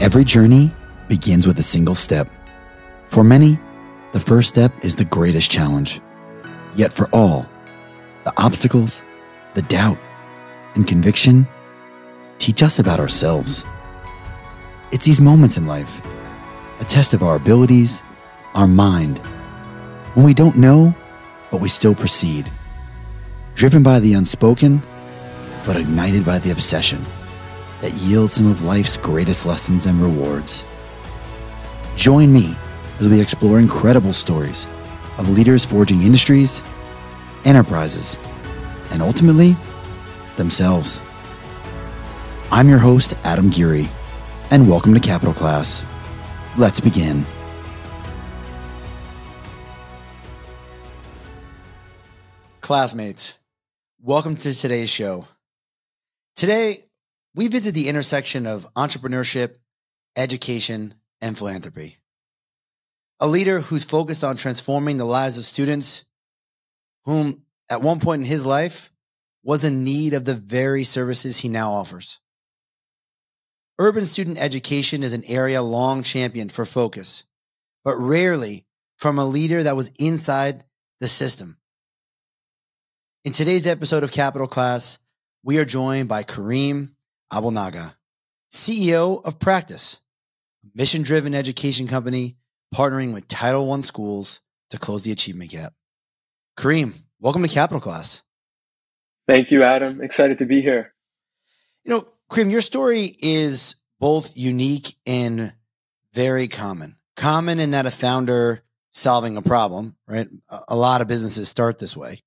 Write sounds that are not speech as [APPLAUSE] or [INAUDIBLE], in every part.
Every journey begins with a single step. For many, the first step is the greatest challenge. Yet for all, the obstacles, the doubt, and conviction teach us about ourselves. It's these moments in life, a test of our abilities, our mind, when we don't know, but we still proceed, driven by the unspoken, but ignited by the obsession that yields some of life's greatest lessons and rewards. Join me as we explore incredible stories of leaders forging industries, enterprises, and ultimately, themselves. I'm your host, Adam Geary, and welcome to Capital Class. Let's begin. Classmates, welcome to today's show. Today, we visit the intersection of entrepreneurship, education, and philanthropy. A leader who's focused on transforming the lives of students whom, at one point in his life, was in need of the very services he now offers. Urban student education is an area long championed for focus, but rarely from a leader that was inside the system. In today's episode of Capital Class, we are joined by Karim Abouelnaga, CEO of Practice, a mission driven education company partnering with Title I schools to close the achievement gap. Karim, welcome to Capital Class. Thank you, Adam. Excited to be here. You know, Karim, your story is both unique and very common. Common in that a founder solving a problem, right? A lot of businesses start this way.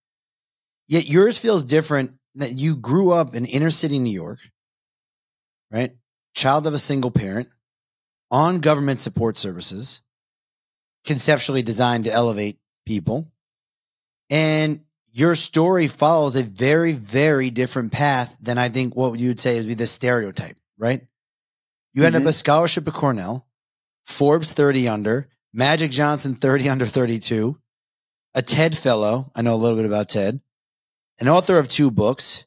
Yet yours feels different that you grew up in inner city New York, right? Child of a single parent, on government support services, conceptually designed to elevate people. And your story follows a very, very different path than I think what you would say is be the stereotype, right? You mm-hmm. end up mm-hmm. a scholarship at Cornell, Forbes 30 under, Magic Johnson 30 [LAUGHS] under 32, a TED fellow. I know a little bit about TED, an author of two books.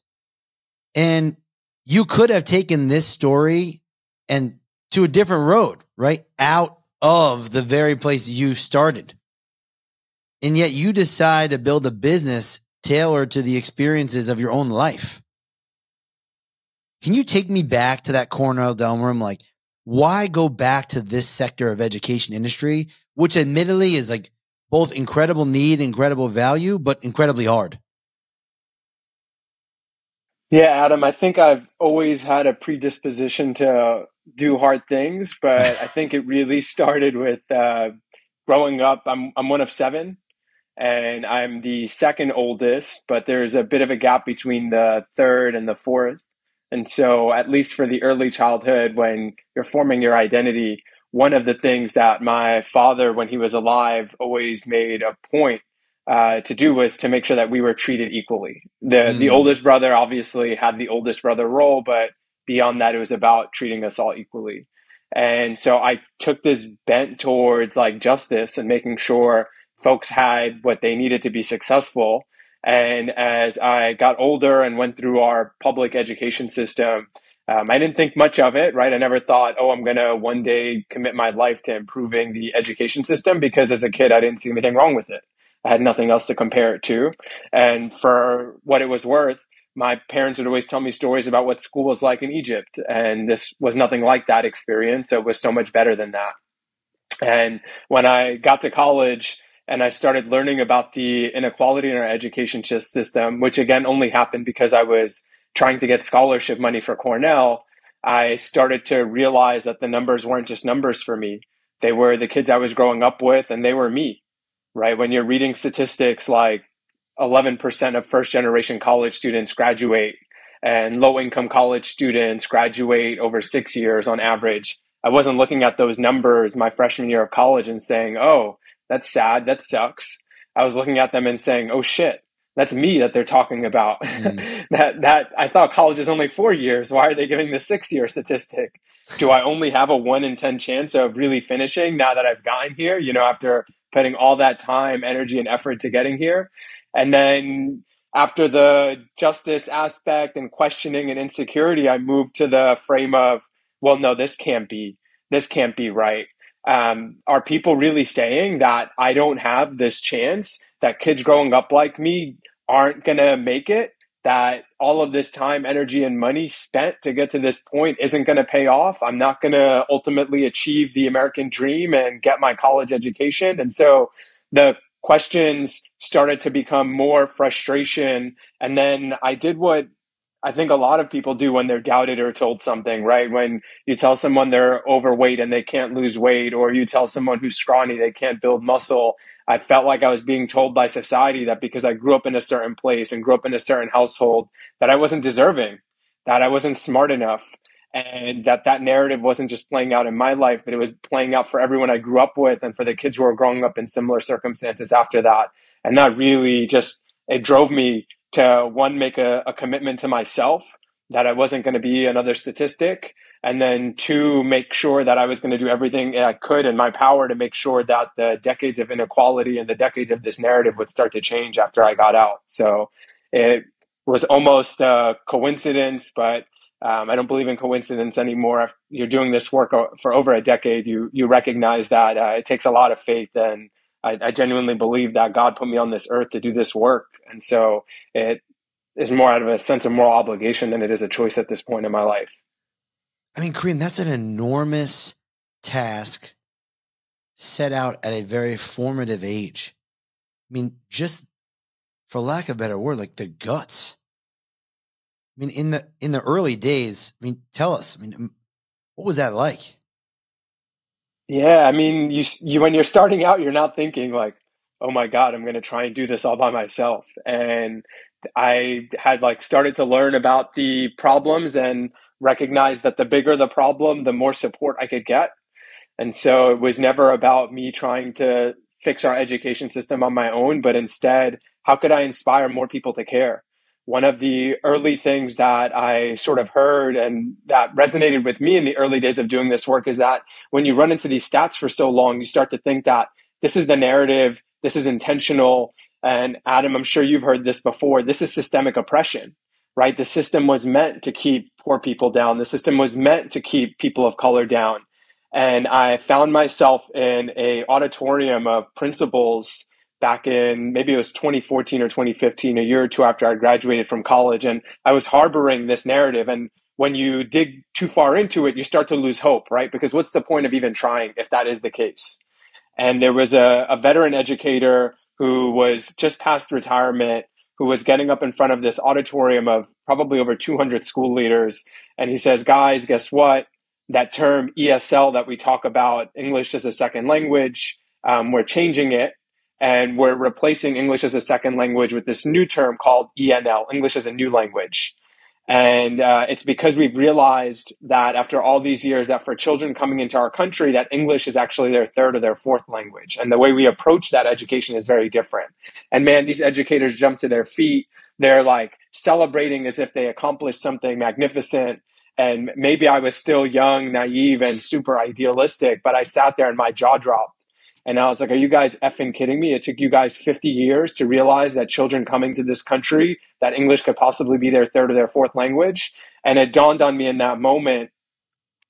And you could have taken this story and to a different road, right? Out of the very place you started. And yet you decide to build a business tailored to the experiences of your own life. Can you take me back to that Cornell Dome room? Like, why go back to this sector of education industry, which admittedly is like both incredible need, incredible value, but incredibly hard? Yeah, Adam, I think I've always had a predisposition to do hard things, but I [LAUGHS] think it really started with uh, growing up. I'm I'm one of seven, and I'm the second oldest, but there's a bit of a gap between the third and the fourth. And so, at least for the early childhood, when you're forming your identity, one of the things that my father, when he was alive, always made a point uh, to do was to make sure that we were treated equally. The mm. the oldest brother obviously had the oldest brother role, but beyond that, it was about treating us all equally. And so I took this bent towards like justice and making sure folks had what they needed to be successful. And as I got older and went through our public education system, um, I didn't think much of it, right? I never thought, oh, I'm going to one day commit my life to improving the education system because as a kid, I didn't see anything wrong with it. I had nothing else to compare it to. And for what it was worth, my parents would always tell me stories about what school was like in Egypt. And this was nothing like that experience. So it was so much better than that. And when I got to college and I started learning about the inequality in our education system, which again only happened because I was trying to get scholarship money for Cornell, I started to realize that the numbers weren't just numbers for me. They were the kids I was growing up with, and they were me right? When you're reading statistics like 11% of first generation college students graduate and low income college students graduate over six years on average. I wasn't looking at those numbers my freshman year of college and saying, oh, that's sad. That sucks. I was looking at them and saying, oh shit, that's me that they're talking about. Mm. [LAUGHS] that, that I thought college is only four years. Why are they giving the six year statistic? Do I only have a one in 10 chance of really finishing now that I've gotten here? You know, after putting all that time, energy, and effort to getting here. And then after the justice aspect and questioning and insecurity, I moved to the frame of, well, no, this can't be. this can't be right. Um, are people really saying that I don't have this chance, that kids growing up like me aren't going to make it? That all of this time, energy, and money spent to get to this point isn't going to pay off. I'm not going to ultimately achieve the American dream and get my college education. And so the questions started to become more frustration. And then I did what I think a lot of people do when they're doubted or told something, right? When you tell someone they're overweight and they can't lose weight, or you tell someone who's scrawny they can't build muscle, I felt like I was being told by society that because I grew up in a certain place and grew up in a certain household, that I wasn't deserving, that I wasn't smart enough, and that that narrative wasn't just playing out in my life, but it was playing out for everyone I grew up with and for the kids who were growing up in similar circumstances after that. And that really just it drove me to one make a, a commitment to myself that I wasn't going to be another statistic and then two, make sure that I was going to do everything I could in my power to make sure that the decades of inequality and the decades of this narrative would start to change after I got out. So it was almost a coincidence, but um, I don't believe in coincidence anymore. You're doing this work for over a decade. You you recognize that uh, it takes a lot of faith, and I, I genuinely believe that God put me on this earth to do this work, and so it is more out of a sense of moral obligation than it is a choice at this point in my life. I mean, Karim, that's an enormous task set out at a very formative age. I mean, just for lack of a better word, like the guts. I mean, in the in the early days, I mean, tell us. I mean, what was that like? Yeah, I mean, you you when you're starting out, you're not thinking like, "Oh my god, I'm going to try and do this all by myself." And I had like started to learn about the problems and recognized that the bigger the problem, the more support I could get. And so it was never about me trying to fix our education system on my own, but instead, how could I inspire more people to care? One of the early things that I sort of heard and that resonated with me in the early days of doing this work is that when you run into these stats for so long, you start to think that this is the narrative, this is intentional. And Adam, I'm sure you've heard this before. This is systemic oppression right? The system was meant to keep poor people down. The system was meant to keep people of color down. And I found myself in a auditorium of principals back in maybe it was 2014 or 2015, a year or two after I graduated from college. And I was harboring this narrative. And when you dig too far into it, you start to lose hope, right? Because what's the point of even trying if that is the case? And there was a, a veteran educator who was just past retirement who was getting up in front of this auditorium of probably over 200 school leaders. And he says, guys, guess what? That term ESL that we talk about, English as a second language, um, we're changing it and we're replacing English as a second language with this new term called ENL, English as a new language. And uh, it's because we've realized that after all these years, that for children coming into our country, that English is actually their third or their fourth language. And the way we approach that education is very different. And man, these educators jump to their feet. They're like celebrating as if they accomplished something magnificent. And maybe I was still young, naive, and super idealistic, but I sat there and my jaw dropped and I was like, are you guys effing kidding me? It took you guys 50 years to realize that children coming to this country, that English could possibly be their third or their fourth language. And it dawned on me in that moment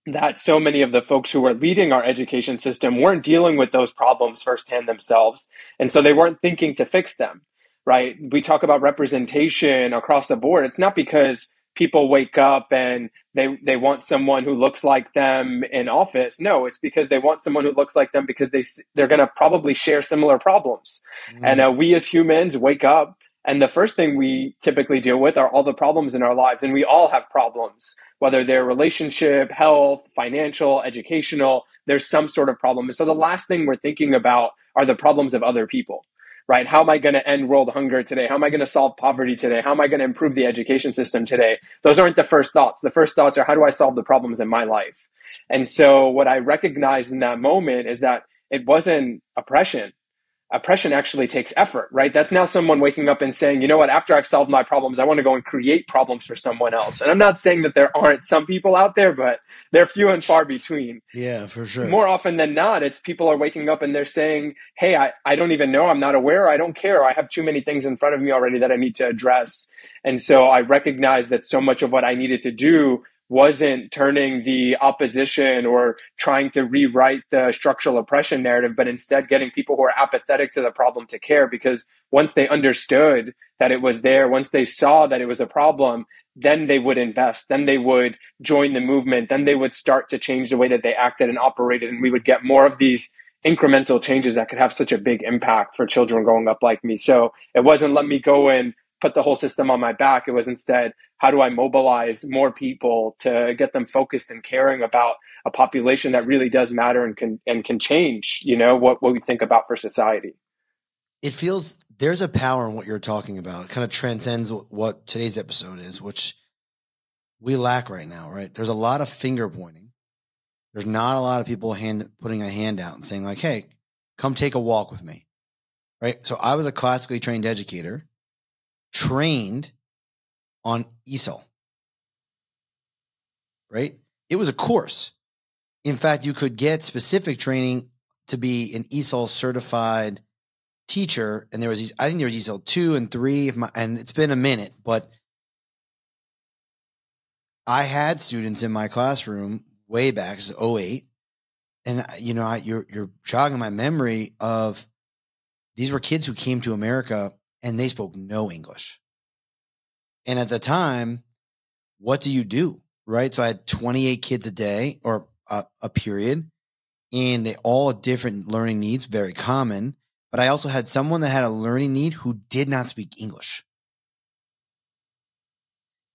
that so many of the folks who were leading our education system weren't dealing with those problems firsthand themselves. And so they weren't thinking to fix them, right? We talk about representation across the board. It's not because people wake up and they they want someone who looks like them in office. No, it's because they want someone who looks like them because they they're going to probably share similar problems. Mm. And uh, we as humans wake up and the first thing we typically deal with are all the problems in our lives and we all have problems, whether they're relationship, health, financial, educational, there's some sort of problem. So the last thing we're thinking about are the problems of other people right? How am I going to end world hunger today? How am I going to solve poverty today? How am I going to improve the education system today? Those aren't the first thoughts. The first thoughts are how do I solve the problems in my life? And so what I recognized in that moment is that it wasn't oppression oppression actually takes effort, right? That's now someone waking up and saying, you know what, after I've solved my problems, I want to go and create problems for someone else. And I'm not saying that there aren't some people out there, but they're few and far between. Yeah, for sure. More often than not, it's people are waking up and they're saying, hey, I, I don't even know, I'm not aware, I don't care, I have too many things in front of me already that I need to address. And so I recognize that so much of what I needed to do wasn't turning the opposition or trying to rewrite the structural oppression narrative, but instead getting people who are apathetic to the problem to care because once they understood that it was there, once they saw that it was a problem, then they would invest, then they would join the movement, then they would start to change the way that they acted and operated, and we would get more of these incremental changes that could have such a big impact for children growing up like me. So it wasn't let me go and put the whole system on my back. It was instead, how do I mobilize more people to get them focused and caring about a population that really does matter and can and can change, you know, what, what we think about for society. It feels there's a power in what you're talking about. It kind of transcends what today's episode is, which we lack right now, right? There's a lot of finger pointing there's not a lot of people hand putting a hand out and saying like, "Hey, come take a walk with me." Right? So I was a classically trained educator, trained on ESOL. Right? It was a course. In fact, you could get specific training to be an ESOL certified teacher, and there was I think there was ESOL two and three, my, and it's been a minute, but I had students in my classroom way back, it's 08. And uh, you know, I, you're you're jogging my memory of these were kids who came to America and they spoke no English. And at the time, what do you do? Right. So I had 28 kids a day or a, a period, and they all different learning needs, very common. But I also had someone that had a learning need who did not speak English.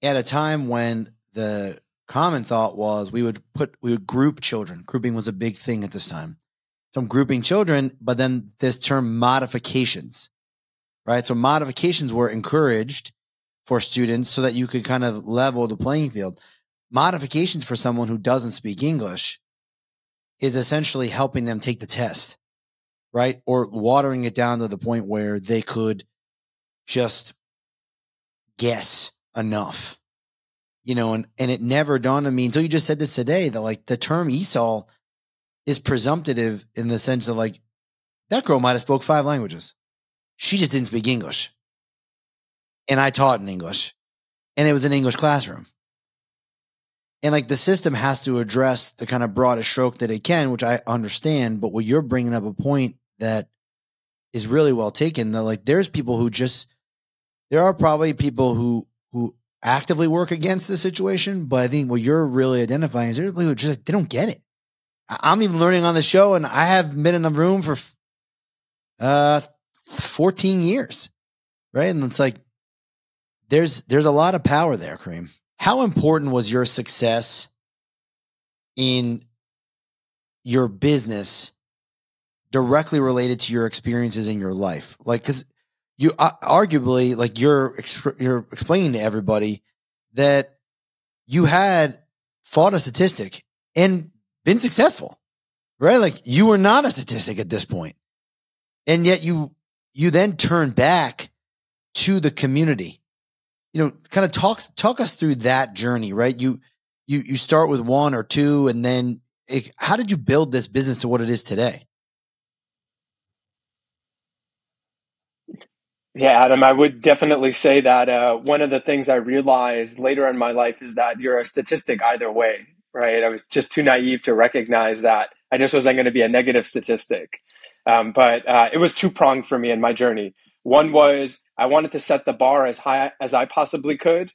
At a time when the common thought was we would put we would group children. Grouping was a big thing at this time. So I'm grouping children, but then this term modifications, right? So modifications were encouraged for students so that you could kind of level the playing field. Modifications for someone who doesn't speak English is essentially helping them take the test, right? Or watering it down to the point where they could just guess enough you know, and, and it never dawned on me until you just said this today that like the term ESOL is presumptive in the sense of like that girl might have spoke five languages. She just didn't speak English. And I taught in English and it was an English classroom. And like the system has to address the kind of broadest stroke that it can, which I understand. But what you're bringing up a point that is really well taken. That like there's people who just there are probably people who who actively work against the situation, but I think what you're really identifying is there's people who just they don't get it. I'm even learning on the show, and I have been in the room for uh 14 years, right? And it's like there's there's a lot of power there, Karim. How important was your success in your business directly related to your experiences in your life? Like, because you uh, arguably like you're you're explaining to everybody that you had fought a statistic and been successful, right? Like you were not a statistic at this point, and yet you you then turn back to the community. You know, kind of talk talk us through that journey, right? You you you start with one or two, and then it, how did you build this business to what it is today? Yeah, Adam, I would definitely say that uh, one of the things I realized later in my life is that you're a statistic either way, right? I was just too naive to recognize that. I just wasn't going to be a negative statistic. Um, but uh, it was two pronged for me in my journey. One was I wanted to set the bar as high as I possibly could,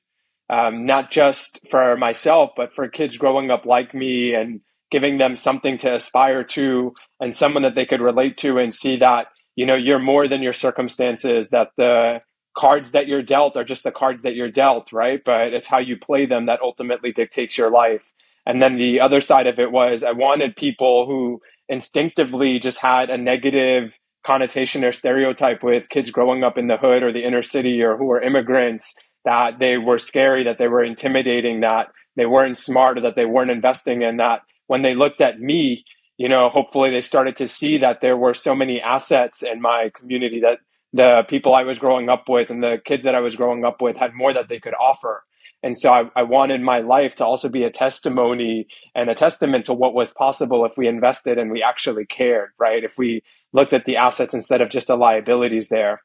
um, not just for myself, but for kids growing up like me and giving them something to aspire to and someone that they could relate to and see that you know you're more than your circumstances that the cards that you're dealt are just the cards that you're dealt right but it's how you play them that ultimately dictates your life and then the other side of it was i wanted people who instinctively just had a negative connotation or stereotype with kids growing up in the hood or the inner city or who were immigrants that they were scary that they were intimidating that they weren't smart or that they weren't investing and that when they looked at me you know, hopefully they started to see that there were so many assets in my community that the people I was growing up with and the kids that I was growing up with had more that they could offer. And so I, I, wanted my life to also be a testimony and a testament to what was possible if we invested and we actually cared, right? If we looked at the assets instead of just the liabilities there.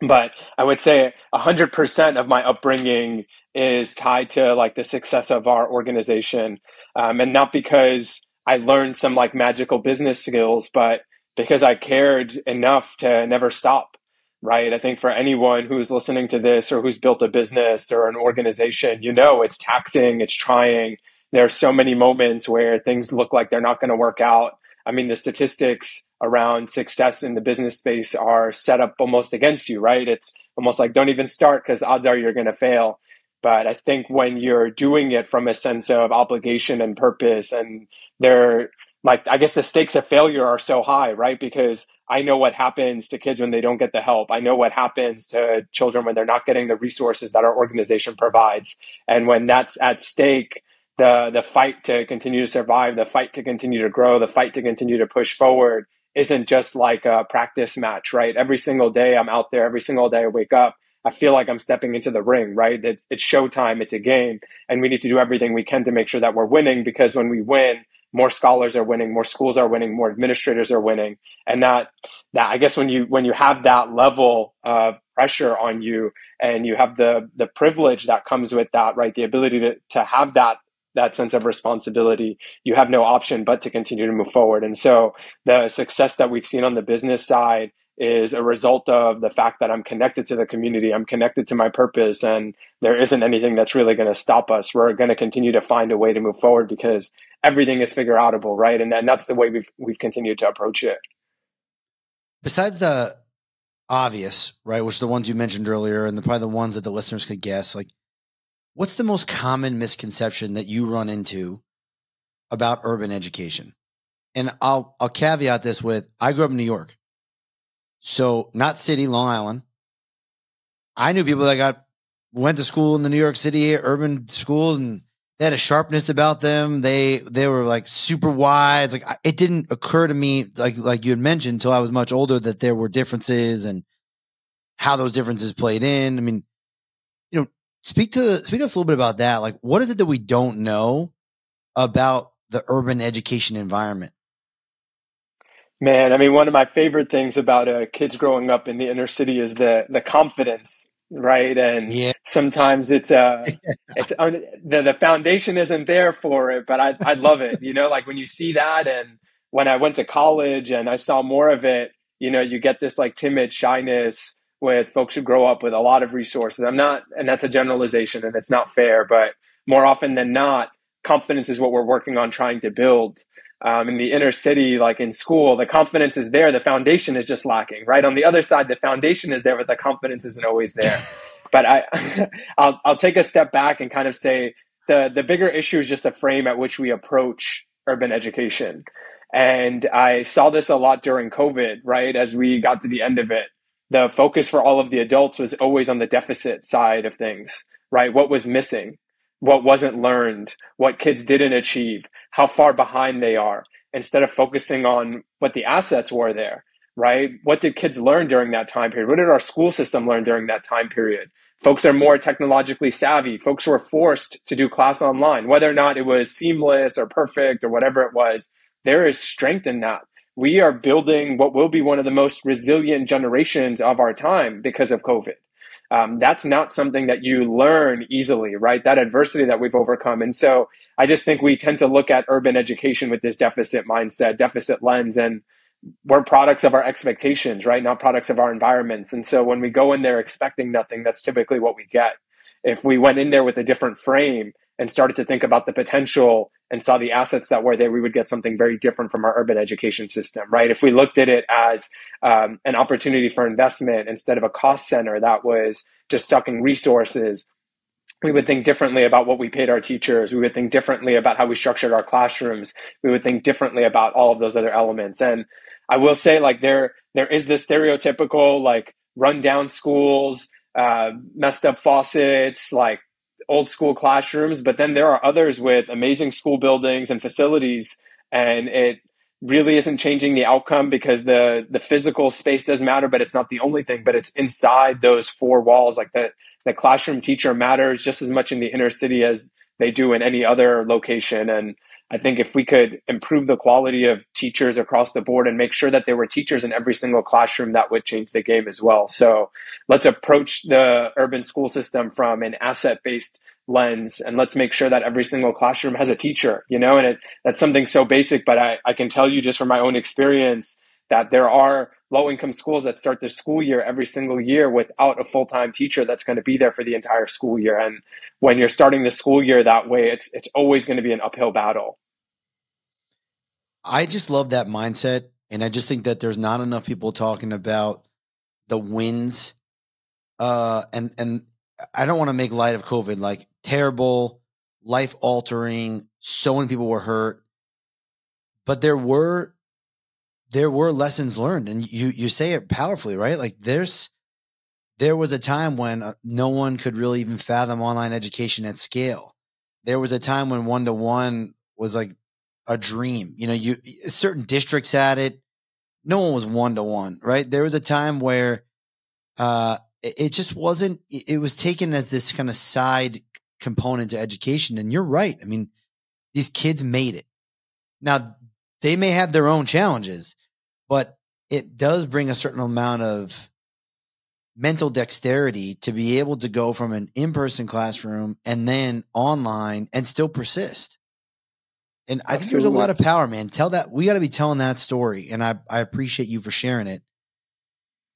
But I would say 100% of my upbringing is tied to like the success of our organization. Um, and not because I learned some like magical business skills, but because I cared enough to never stop. Right. I think for anyone who's listening to this or who's built a business or an organization, you know, it's taxing, it's trying. There are so many moments where things look like they're not going to work out. I mean, the statistics around success in the business space are set up almost against you, right? It's almost like don't even start because odds are you're going to fail. But I think when you're doing it from a sense of obligation and purpose, and they're like, I guess the stakes of failure are so high, right? Because I know what happens to kids when they don't get the help. I know what happens to children when they're not getting the resources that our organization provides. And when that's at stake, the the fight to continue to survive, the fight to continue to grow, the fight to continue to push forward isn't just like a practice match, right? Every single day I'm out there, every single day I wake up, I feel like I'm stepping into the ring, right? It's it's showtime, it's a game, and we need to do everything we can to make sure that we're winning because when we win, more scholars are winning, more schools are winning, more administrators are winning, and that that I guess when you when you have that level of pressure on you and you have the the privilege that comes with that, right? The ability to to have that that sense of responsibility, you have no option but to continue to move forward. And so the success that we've seen on the business side is a result of the fact that I'm connected to the community, I'm connected to my purpose, and there isn't anything that's really going to stop us. We're going to continue to find a way to move forward because everything is figure outable, right? And, and that's the way we've we've continued to approach it. Besides the obvious, right, which are the ones you mentioned earlier, and the, probably the ones that the listeners could guess, like what's the most common misconception that you run into about urban education? And I'll I'll caveat this with I grew up in New York. So not city, Long Island. I knew people that got went to school in the New York City urban schools and they had a sharpness about them. They they were like super wise. Like it didn't occur to me like like you had mentioned until I was much older that there were differences and how those differences played in. I mean, you know, speak to speak to us a little bit about that. Like, what is it that we don't know about the urban education environment? Man, I mean, one of my favorite things about uh, kids growing up in the inner city is the the confidence, right? And yeah. sometimes it's uh, [LAUGHS] it's un- the the foundation isn't there for it, but I I love it. You know, like when you see that, and when I went to college and I saw more of it, you know, you get this like timid shyness with folks who grow up with a lot of resources. I'm not, and that's a generalization, and it's not fair, but more often than not, confidence is what we're working on trying to build um, in the inner city, like in school, the confidence is there. The foundation is just lacking, right? On the other side, the foundation is there, but the confidence isn't always there. [LAUGHS] but I, [LAUGHS] I'll, I'll take a step back and kind of say the, the bigger issue is just the frame at which we approach urban education. And I saw this a lot during COVID, right? As we got to the end of it, the focus for all of the adults was always on the deficit side of things, right? What was missing? What wasn't learned, what kids didn't achieve, how far behind they are, instead of focusing on what the assets were there, right? What did kids learn during that time period? What did our school system learn during that time period? Folks are more technologically savvy. Folks were forced to do class online, whether or not it was seamless or perfect or whatever it was. There is strength in that. We are building what will be one of the most resilient generations of our time because of COVID um, that's not something that you learn easily, right? That adversity that we've overcome. And so I just think we tend to look at urban education with this deficit mindset, deficit lens, and we're products of our expectations, right? Not products of our environments. And so when we go in there expecting nothing, that's typically what we get. If we went in there with a different frame and started to think about the potential and saw the assets that were there, we would get something very different from our urban education system, right? If we looked at it as um, an opportunity for investment instead of a cost center that was just sucking resources, we would think differently about what we paid our teachers. We would think differently about how we structured our classrooms. We would think differently about all of those other elements. And I will say, like there, there is this stereotypical like rundown schools, uh, messed up faucets, like old school classrooms, but then there are others with amazing school buildings and facilities, and it really isn't changing the outcome because the the physical space does matter, but it's not the only thing. But it's inside those four walls. Like the the classroom teacher matters just as much in the inner city as they do in any other location. And I think if we could improve the quality of teachers across the board and make sure that there were teachers in every single classroom, that would change the game as well. So let's approach the urban school system from an asset based lens and let's make sure that every single classroom has a teacher, you know, and it, that's something so basic, but I, I can tell you just from my own experience that there are low income schools that start their school year every single year without a full time teacher that's going to be there for the entire school year. And when you're starting the school year that way, it's it's always going to be an uphill battle. I just love that mindset, and I just think that there's not enough people talking about the wins. Uh, and and I don't want to make light of COVID, like terrible, life altering. So many people were hurt, but there were there were lessons learned and you you say it powerfully right? Like there's there was a time when uh, no one could really even fathom online education at scale. There was a time when one to one was like a dream. You know you certain districts had it. No one was one to one right? There was a time where uh it just wasn't it was taken as this kind of side component to education and you're right. I mean these kids made it. Now they may have their own challenges, but it does bring a certain amount of mental dexterity to be able to go from an in-person classroom and then online and still persist. And I Absolutely. think there's a lot of power, man. Tell that we got to be telling that story, and I I appreciate you for sharing it.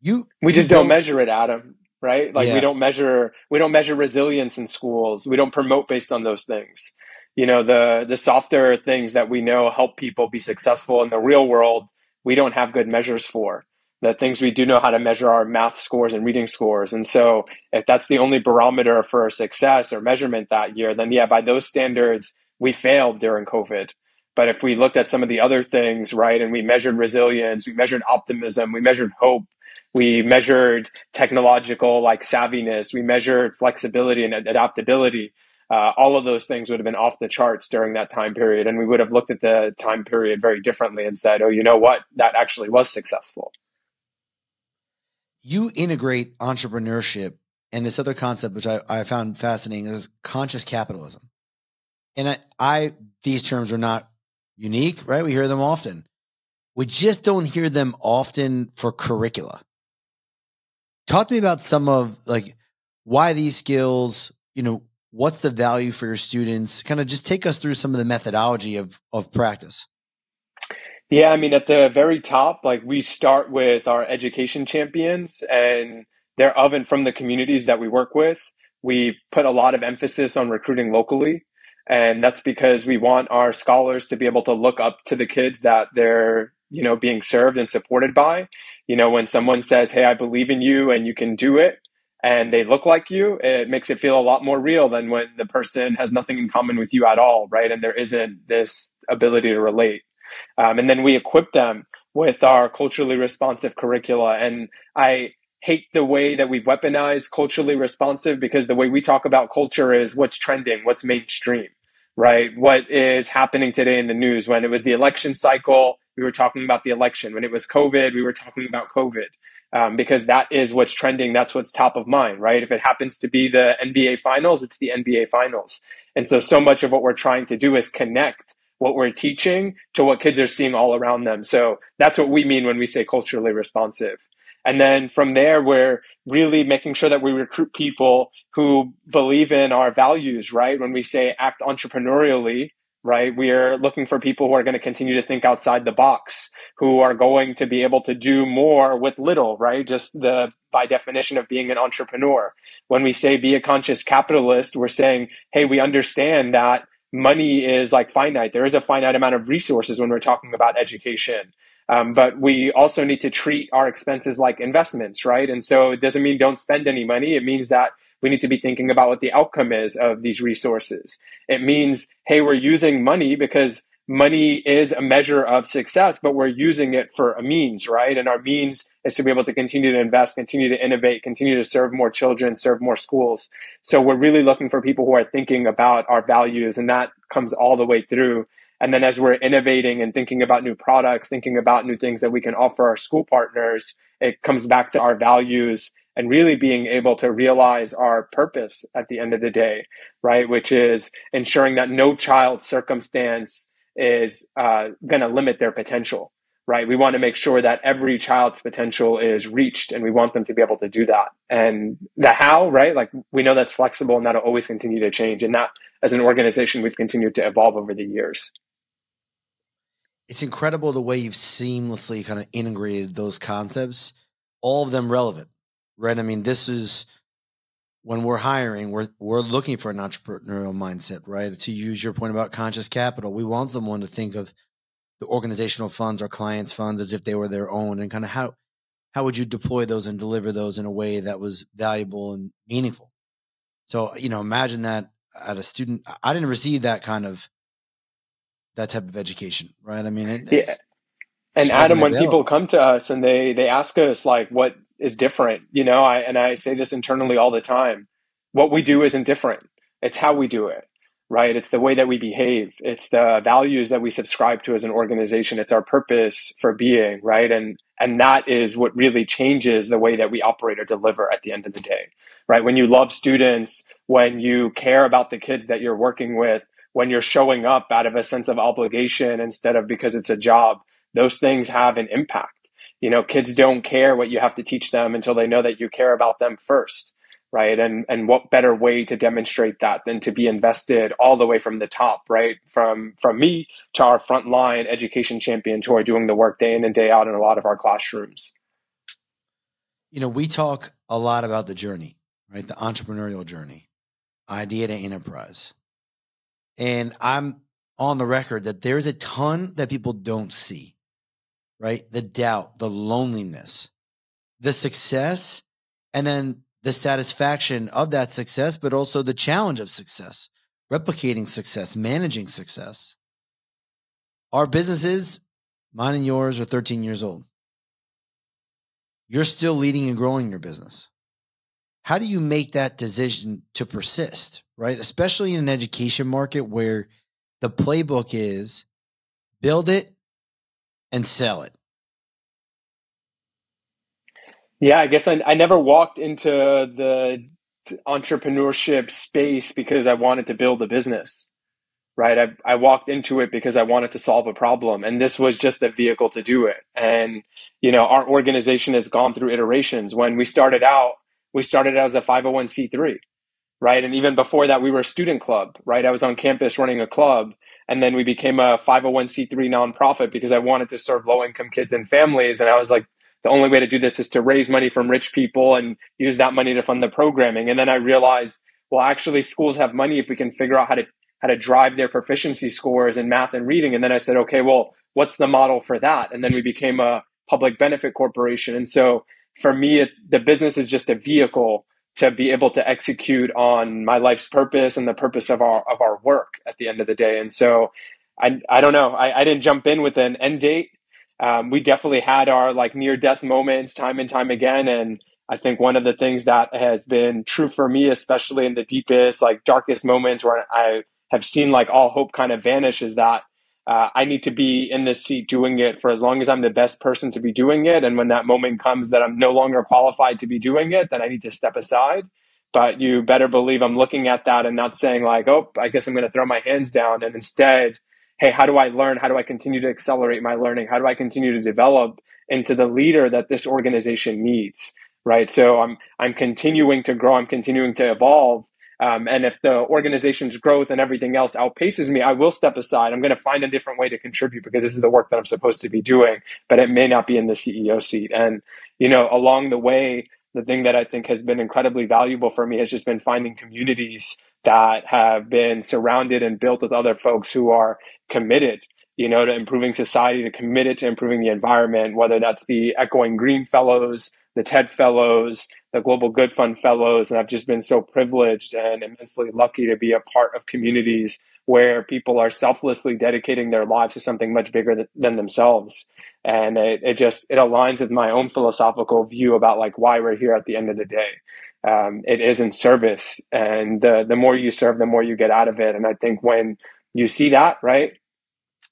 You we just don't, don't measure it, Adam. Right? Like yeah. we don't measure we don't measure resilience in schools. We don't promote based on those things you know the the softer things that we know help people be successful in the real world we don't have good measures for. The things we do know how to measure are math scores and reading scores. And so if that's the only barometer for success or measurement that year then yeah by those standards we failed during covid. But if we looked at some of the other things right and we measured resilience we measured optimism we measured hope we measured technological like savviness we measured flexibility and adaptability uh, all of those things would have been off the charts during that time period. And we would have looked at the time period very differently and said, oh, you know what? That actually was successful. You integrate entrepreneurship and this other concept, which I, I found fascinating, is conscious capitalism. And I, I, these terms are not unique, right? We hear them often. We just don't hear them often for curricula. Talk to me about some of like why these skills, you know, what's the value for your students? Kind of just take us through some of the methodology of of practice. Yeah i mean at the very top like we start with our education champions and they're of and from the communities that we work with. We put a lot of emphasis on recruiting locally and that's because we want our scholars to be able to look up to the kids that they're you know being served and supported by. You know when someone says hey i believe in you and you can do it and they look like you, it makes it feel a lot more real than when the person has nothing in common with you at all, right? And there isn't this ability to relate. Um, and then we equip them with our culturally responsive curricula. And I hate the way that we've weaponized culturally responsive because the way we talk about culture is what's trending, what's mainstream, right? What is happening today in the news. When it was the election cycle, we were talking about the election. When it was COVID, we were talking about COVID um, because that is what's trending. That's what's top of mind, right? If it happens to be the NBA finals, it's the NBA finals. And so, so much of what we're trying to do is connect what we're teaching to what kids are seeing all around them. So that's what we mean when we say culturally responsive. And then from there, we're really making sure that we recruit people who believe in our values, right? When we say act entrepreneurially, right? We are looking for people who are going to continue to think outside the box, who are going to be able to do more with little, right? Just the by definition of being an entrepreneur. When we say be a conscious capitalist, we're saying, hey, we understand that money is like finite. There is a finite amount of resources when we're talking about education. Um, but we also need to treat our expenses like investments, right? And so it doesn't mean don't spend any money. It means that we need to be thinking about what the outcome is of these resources. It means, hey, we're using money because money is a measure of success, but we're using it for a means, right? And our means is to be able to continue to invest, continue to innovate, continue to serve more children, serve more schools. So we're really looking for people who are thinking about our values, and that comes all the way through. And then as we're innovating and thinking about new products, thinking about new things that we can offer our school partners, it comes back to our values and really being able to realize our purpose at the end of the day, right? Which is ensuring that no child circumstance is uh, going to limit their potential right? We want to make sure that every child's potential is reached and we want them to be able to do that. And the how, right? Like we know that's flexible and that'll always continue to change. And that as an organization, we've continued to evolve over the years. It's incredible the way you've seamlessly kind of integrated those concepts, all of them relevant, right? I mean, this is when we're hiring, we're we're looking for an entrepreneurial mindset, right? To use your point about conscious capital, we want someone to think of the organizational funds or clients' funds as if they were their own, and kind of how how would you deploy those and deliver those in a way that was valuable and meaningful? So you know, imagine that at a student. I didn't receive that kind of that type of education, right? I mean, it, yeah. And Adam, when people come to us and they they ask us like, what is different, you know, I and I say this internally all the time. What we do isn't different. It's how we do it right? It's the way that we behave. It's the values that we subscribe to as an organization. It's our purpose for being, right? And and that is what really changes the way that we operate or deliver at the end of the day, right? When you love students, when you care about the kids that you're working with, when you're showing up out of a sense of obligation instead of because it's a job, those things have an impact. You know, kids don't care what you have to teach them until they know that you care about them first right? And and what better way to demonstrate that than to be invested all the way from the top right? From from me to our frontline education champions who are doing the work day in and day out in a lot of our classrooms. You know we talk a lot about the journey right? The entrepreneurial journey. Idea to enterprise and i'm on the record that there's a ton that people don't see right the doubt the loneliness the success and then the satisfaction of that success, but also the challenge of success, replicating success, managing success. Our businesses, mine and yours, are 13 years old. You're still leading and growing your business. How do you make that decision to persist, right? Especially in an education market where the playbook is build it and sell it. Yeah, I guess I, I never walked into the entrepreneurship space because I wanted to build a business, right? I, I walked into it because I wanted to solve a problem, and this was just the vehicle to do it. And, you know, our organization has gone through iterations. When we started out, we started as a 501c3, right? And even before that, we were a student club, right? I was on campus running a club. And then we became a 501c3 nonprofit because I wanted to serve low income kids and families. And I was like, the only way to do this is to raise money from rich people and use that money to fund the programming. And then I realized, well, actually, schools have money if we can figure out how to how to drive their proficiency scores in math and reading. And then I said, okay, well, what's the model for that? And then we became a public benefit corporation. And so for me, it, the business is just a vehicle to be able to execute on my life's purpose and the purpose of our of our work at the end of the day. And so I I don't know. I, I didn't jump in with an end date um, we definitely had our like near death moments time and time again. And I think one of the things that has been true for me, especially in the deepest, like darkest moments where I have seen like all hope kind of vanish, is that uh, I need to be in this seat doing it for as long as I'm the best person to be doing it. And when that moment comes that I'm no longer qualified to be doing it, then I need to step aside. But you better believe I'm looking at that and not saying like, oh, I guess I'm going to throw my hands down. And instead, hey, how do I learn? How do I continue to accelerate my learning? How do I continue to develop into the leader that this organization needs? Right. So I'm I'm continuing to grow. I'm continuing to evolve. Um, and if the organization's growth and everything else outpaces me, I will step aside. I'm going to find a different way to contribute because this is the work that I'm supposed to be doing, but it may not be in the CEO seat. And, you know, along the way, the thing that I think has been incredibly valuable for me has just been finding communities that have been surrounded and built with other folks who are committed you know to improving society to committed to improving the environment whether that's the echoing green fellows the ted fellows the global good fund fellows and i've just been so privileged and immensely lucky to be a part of communities where people are selflessly dedicating their lives to something much bigger than themselves. And it, it just it aligns with my own philosophical view about like why we're here at the end of the day. Um, it is in service and the the more you serve the more you get out of it. And i think when you see that right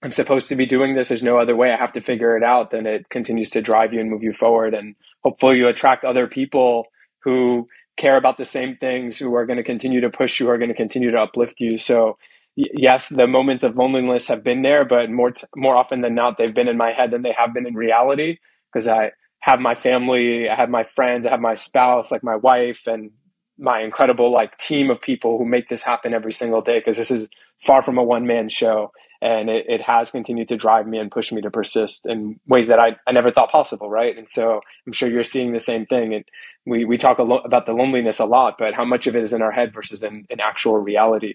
i'm supposed to be doing this. There's no other way. I have to figure it out. Then it continues to drive you and move you forward. And hopefully you attract other people who care about the same things who are going to continue to push you who are going to continue to uplift you. So yes, the moments of loneliness have been there, but more t- more often than not, they've been in my head than they have been in reality. Because I have my family, I have my friends, I have my spouse, like my wife, and my incredible like team of people who make this happen every single day. Because this is far from a one man show, and it, it has continued to drive me and push me to persist in ways that I, I never thought possible, right? And so I'm sure you're seeing the same thing. And we we talk a about the loneliness a lot, but how much of it is in our head versus in, in actual reality?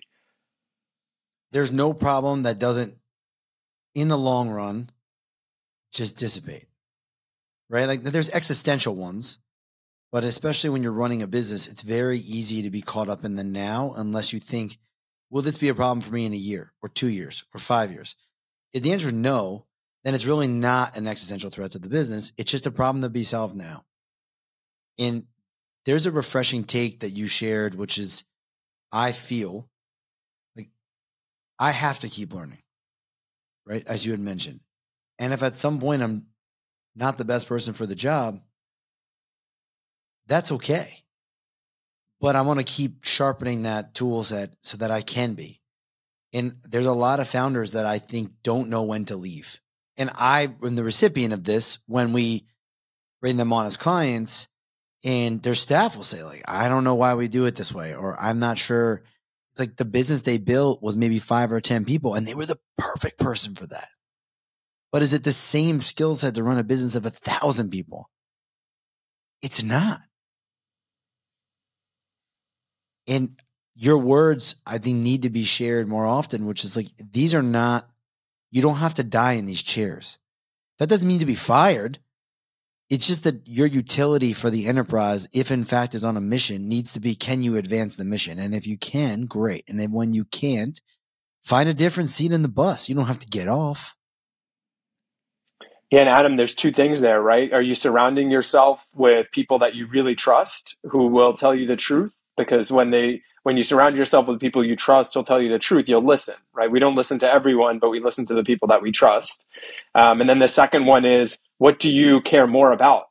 there's no problem that doesn't, in the long run, just dissipate. Right? Like there's existential ones, but especially when you're running a business, it's very easy to be caught up in the now unless you think, will this be a problem for me in a year or two years or five years? If the answer is no, then it's really not an existential threat to the business. It's just a problem to be solved now. And there's a refreshing take that you shared, which is I feel like I have to keep learning, right? As you had mentioned. And if at some point I'm not the best person for the job, that's okay. But I want to keep sharpening that tool set so that I can be. And there's a lot of founders that I think don't know when to leave. And I am the recipient of this when we bring them on as clients and their staff will say, like, I don't know why we do it this way, or I'm not sure like the business they built was maybe five or 10 people and they were the perfect person for that. But is it the same skill set to run a business of a thousand people? It's not. And your words, I think, need to be shared more often, which is like, these are not, you don't have to die in these chairs. That doesn't mean to be fired. It's just that your utility for the enterprise, if in fact is on a mission, needs to be can you advance the mission? And if you can, great. And then when you can't, find a different seat in the bus. You don't have to get off. Yeah, and Adam, there's two things there, right? Are you surrounding yourself with people that you really trust who will tell you the truth? Because when they when you surround yourself with people you trust who'll tell you the truth, you'll listen, right? We don't listen to everyone, but we listen to the people that we trust. Um, and then the second one is, what do you care more about,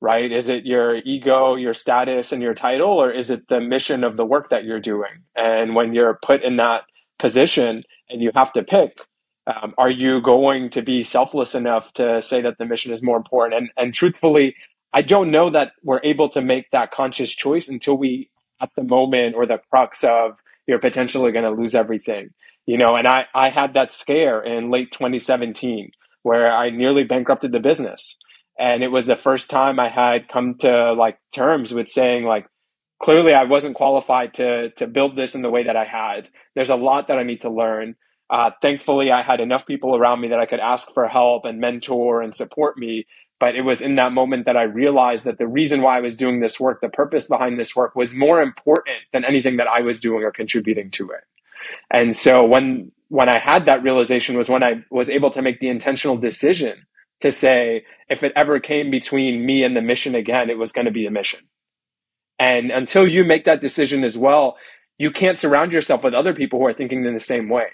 right? Is it your ego, your status, and your title, or is it the mission of the work that you're doing? And when you're put in that position and you have to pick, um, are you going to be selfless enough to say that the mission is more important? And, and truthfully, I don't know that we're able to make that conscious choice until we at the moment or the crux of you're potentially going to lose everything you know? And i i had that scare in late 2017 where i nearly bankrupted the business. And it was the first time i had come to like terms with saying like clearly i wasn't qualified to to build this in the way that i had. There's a lot that i need to learn. Uh, thankfully i had enough people around me that i could ask for help and mentor and support me but it was in that moment that I realized that the reason why I was doing this work, the purpose behind this work was more important than anything that I was doing or contributing to it. And so when when I had that realization was when I was able to make the intentional decision to say if it ever came between me and the mission again, it was going to be a mission. And until you make that decision as well, you can't surround yourself with other people who are thinking in the same way,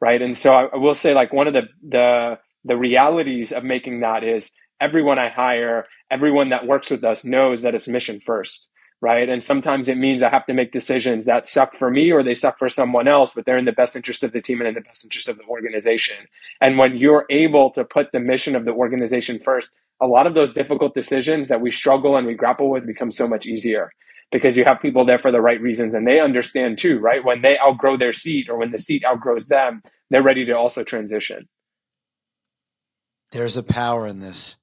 right? And so I, I will say like one of the the the realities of making that is everyone I hire, everyone that works with us knows that it's mission first, right? And sometimes it means I have to make decisions that suck for me or they suck for someone else, but they're in the best interest of the team and in the best interest of the organization. And when you're able to put the mission of the organization first, a lot of those difficult decisions that we struggle and we grapple with become so much easier because you have people there for the right reasons and they understand too, right? When they outgrow their seat or when the seat outgrows them, they're ready to also transition. There's a power in this.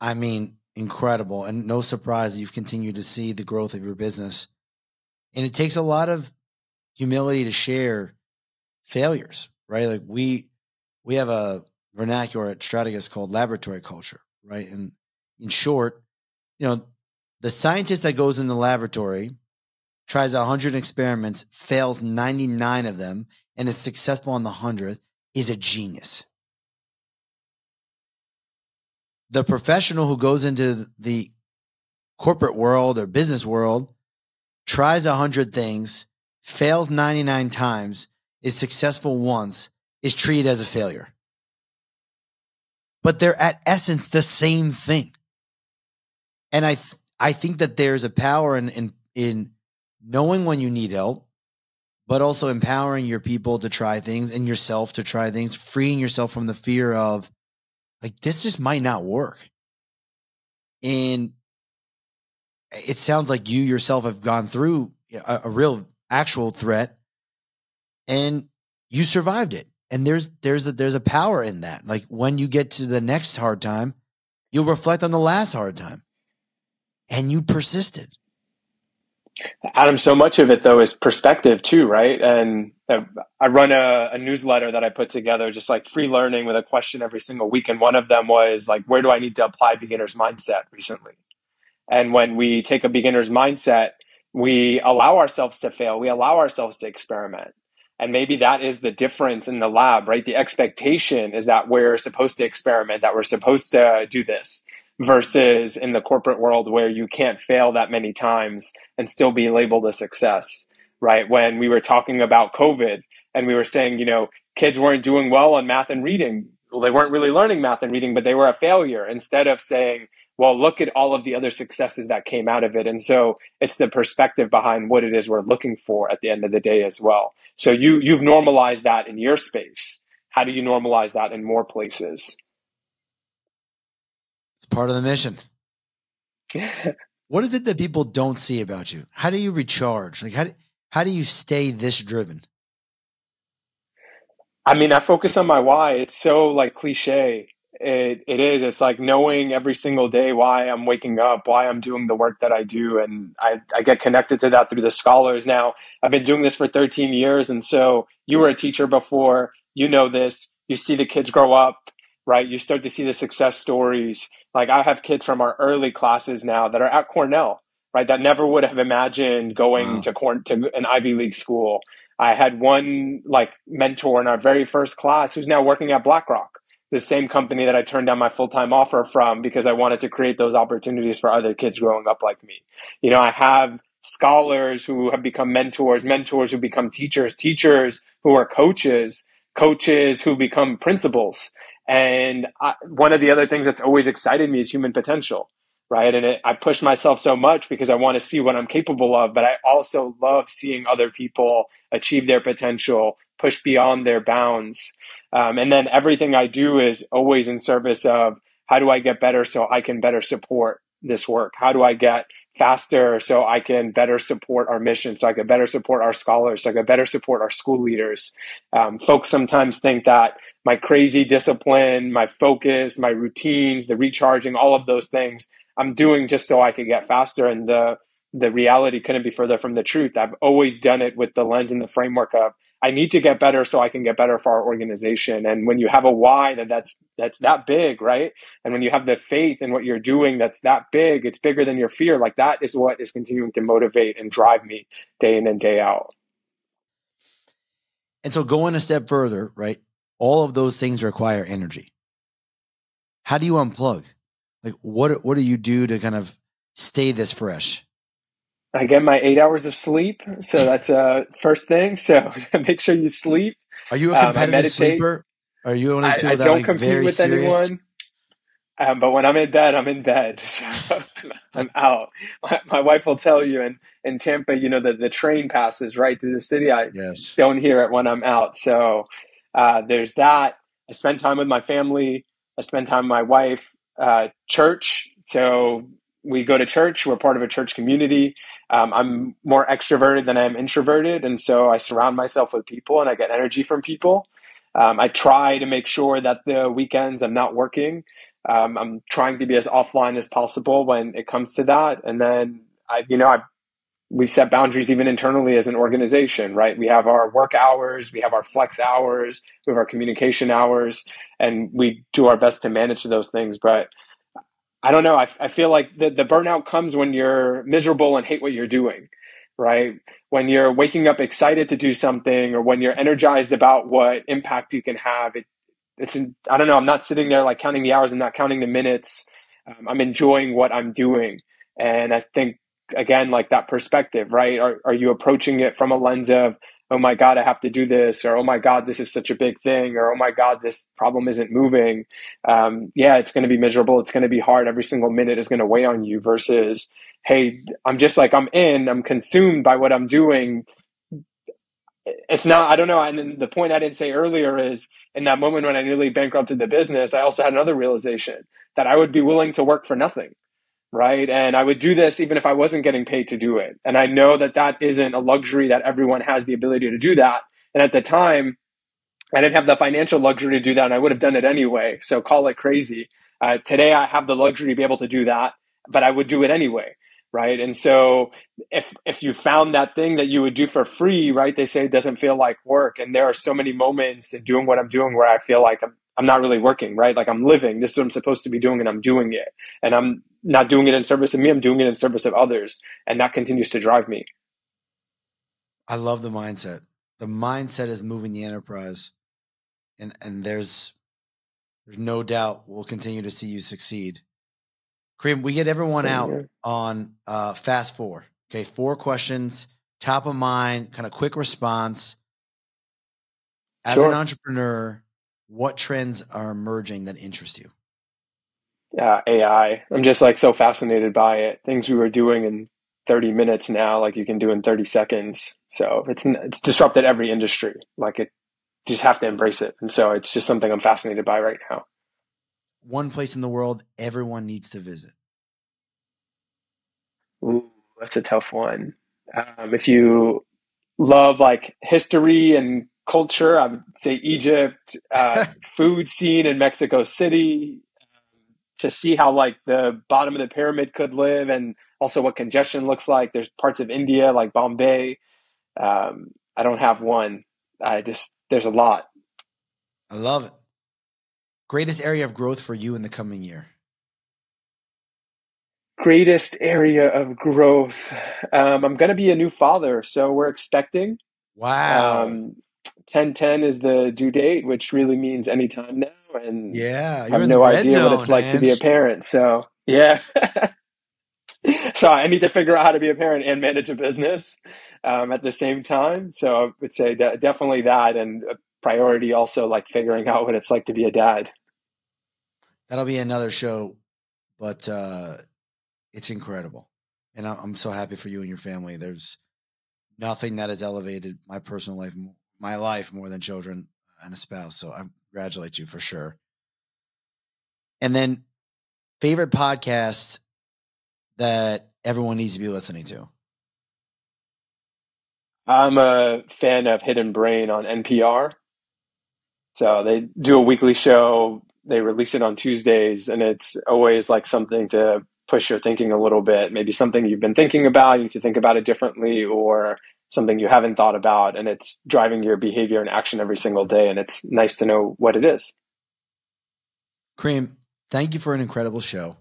I mean, incredible. And no surprise you've continued to see the growth of your business. And it takes a lot of humility to share failures, right? Like we we have a vernacular at Strategas called laboratory culture, right? And in short, you know, the scientist that goes in the laboratory tries 100 experiments, fails 99 of them, and is successful on the 100th is a genius the professional who goes into the corporate world or business world tries a hundred things, fails 99 times, is successful once, is treated as a failure. But they're at essence the same thing. And I, th- I think that there's a power in, in, in knowing when you need help, but also empowering your people to try things and yourself to try things, freeing yourself from the fear of like this just might not work. And it sounds like you yourself have gone through a, a real actual threat and you survived it. And there's there's a there's a power in that. Like when you get to the next hard time, you'll reflect on the last hard time. And you persisted. Adam, so much of it though is perspective too, right? And uh, I run a, a, newsletter that I put together, just like free learning with a question every single week. And one of them was like, where do I need to apply beginner's mindset recently? And when we take a beginner's mindset, we allow ourselves to fail. We allow ourselves to experiment. And maybe that is the difference in the lab, right? The expectation is that we're supposed to experiment, that we're supposed to do this versus in the corporate world where you can't fail that many times and still be labeled a success, right? When we were talking about COVID and we were saying, you know, kids weren't doing well on math and reading. Well, they weren't really learning math and reading, but they were a failure. Instead of saying, well, look at all of the other successes that came out of it. And so it's the perspective behind what it is we're looking for at the end of the day as well. So you, you've normalized that in your space. How do you normalize that in more places? It's part of the mission. [LAUGHS] what is it that people don't see about you? How do you recharge? Like how do, how do you stay this driven? I mean, I focus on my why. It's so like cliche, it, it is. It's like knowing every single day why I'm waking up, why I'm doing the work that I do. And I, I get connected to that through the scholars. Now, I've been doing this for 13 years. And so you were a teacher before, you know this. You see the kids grow up, right? You start to see the success stories. Like I have kids from our early classes now that are at Cornell, right? That never would have imagined going wow. to, Corn- to an Ivy League school. I had one like mentor in our very first class who's now working at BlackRock the same company that I turned down my full time offer from because I wanted to create those opportunities for other kids growing up like me. You know, I have scholars who have become mentors, mentors who become teachers, teachers who are coaches, coaches who become principals. And I, one of the other things that's always excited me is human potential, right? And it, I push myself so much because I want to see what I'm capable of, but I also love seeing other people achieve their potential, push beyond their bounds. Um, and then everything I do is always in service of how do I get better so I can better support this work? How do I get faster so I can better support our mission, so I can better support our scholars, so I can better support our school leaders? Um, folks sometimes think that my crazy discipline, my focus, my routines, the recharging, all of those things I'm doing just so I can get faster. And the the reality couldn't be further from the truth. I've always done it with the lens and the framework of I need to get better so I can get better for our organization. And when you have a why that that's that's that big, right? And when you have the faith in what you're doing that's that big, it's bigger than your fear. Like that is what is continuing to motivate and drive me day in and day out. And so going a step further, right? All of those things require energy. How do you unplug? Like what what do you do to kind of stay this fresh? I get my eight hours of sleep, so that's a uh, first thing. [LAUGHS] So make sure you sleep. Are you a um, competitive um, sleeper? Are you one of those people I, I that don't like compete very with serious? anyone. Um, but when I'm in bed, I'm in bed. [LAUGHS] So I'm out. My, my, wife will tell you in, in Tampa, you know, the, the train passes right through the city. I yes. don't hear it when I'm out. So uh, there's that. I spend time with my family. I spend time with my wife. Uh, church. So we go to church. We're part of a church community. Um, I'm more extroverted than I am introverted, and so I surround myself with people and I get energy from people. Um, I try to make sure that the weekends I'm not working. Um, I'm trying to be as offline as possible when it comes to that, and then I, you know, I we set boundaries even internally as an organization, right? We have our work hours, we have our flex hours, we have our communication hours, and we do our best to manage those things. But I don't know. I, I feel like the, the burnout comes when you're miserable and hate what you're doing, right? When you're waking up excited to do something or when you're energized about what impact you can have. It, it's, I don't know. I'm not sitting there like counting the hours. I'm not counting the minutes. Um, I'm enjoying what I'm doing. And I think, again, like that perspective, right? Are, are you approaching it from a lens of, oh my God, I have to do this, or oh my God, this is such a big thing, or oh my God, this problem isn't moving. Um, yeah, it's going to be miserable. It's going to be hard. Every single minute is going to weigh on you versus, hey, I'm just like, I'm in, I'm consumed by what I'm doing. it's not, I don't know. And the point I didn't say earlier is in that moment when I nearly bankrupted the business, I also had another realization that I would be willing to work for nothing. Right. And I would do this even if I wasn't getting paid to do it. And I know that that isn't a luxury that everyone has the ability to do that. And at the time, I didn't have the financial luxury to do that and I would have done it anyway. So call it crazy. Uh, today, I have the luxury to be able to do that, but I would do it anyway right? And so if if you found that thing that you would do for free, right? They say it doesn't feel like work, and there are so many moments in doing what I'm doing where I feel like I'm I'm not really working, right? Like I'm living. This is what I'm supposed to be doing, and I'm doing it. And I'm not doing it in service of me. I'm doing it in service of others, and that continues to drive me. I love the mindset. The mindset is moving the enterprise, and and there's there's no doubt we'll continue to see you succeed. Karim, we get everyone out on uh, fast four. Okay, four questions, top of mind, kind of quick response. As sure. an entrepreneur, what trends are emerging that interest you? Yeah, AI. I'm just like so fascinated by it. Things we were doing in 30 minutes now, like you can do in 30 seconds. So it's it's disrupted every industry. Like it, just have to embrace it. And so it's just something I'm fascinated by right now one place in the world everyone needs to visit? Ooh, that's a tough one. Um, if you love like history and culture, I would say Egypt, uh, [LAUGHS] food scene in Mexico City, to see how like the bottom of the pyramid could live and also what congestion looks like. There's parts of India like Bombay. Um, I don't have one. I just, there's a lot. I love it. Greatest area of growth for you in the coming year? Greatest area of growth. Um, I'm going to be a new father, so we're expecting. Wow. Um, 1010 is the due date, which really means anytime now. And yeah, I have no idea zone, what it's like man. to be a parent. So, yeah. [LAUGHS] so I need to figure out how to be a parent and manage a business um, at the same time. So I would say that definitely that, and priority also like figuring out what it's like to be a dad. That'll be another show, but uh, it's incredible, and I'm so happy for you and your family. There's nothing that has elevated my personal life, my life more than children and a spouse. So I congratulate you for sure. And then, favorite podcast that everyone needs to be listening to. I'm a fan of Hidden Brain on NPR. So they do a weekly show. They release it on Tuesdays, and it's always like something to push your thinking a little bit. Maybe something you've been thinking about, you need to think about it differently, or something you haven't thought about, and it's driving your behavior and action every single day. And it's nice to know what it is. Karim, thank you for an incredible show.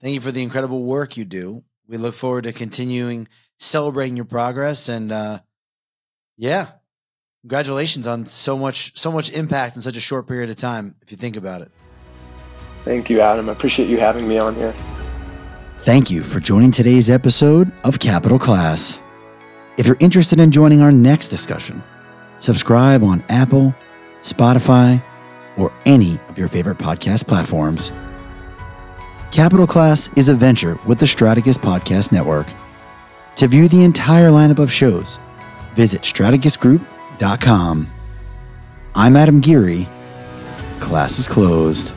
Thank you for the incredible work you do. We look forward to continuing celebrating your progress and uh, yeah, congratulations on so much so much impact in such a short period of time if you think about it thank you adam i appreciate you having me on here thank you for joining today's episode of capital class if you're interested in joining our next discussion subscribe on apple spotify or any of your favorite podcast platforms capital class is a venture with the strategist podcast network to view the entire lineup of shows visit strategistgroup.com I'm Adam Geary. Class is closed.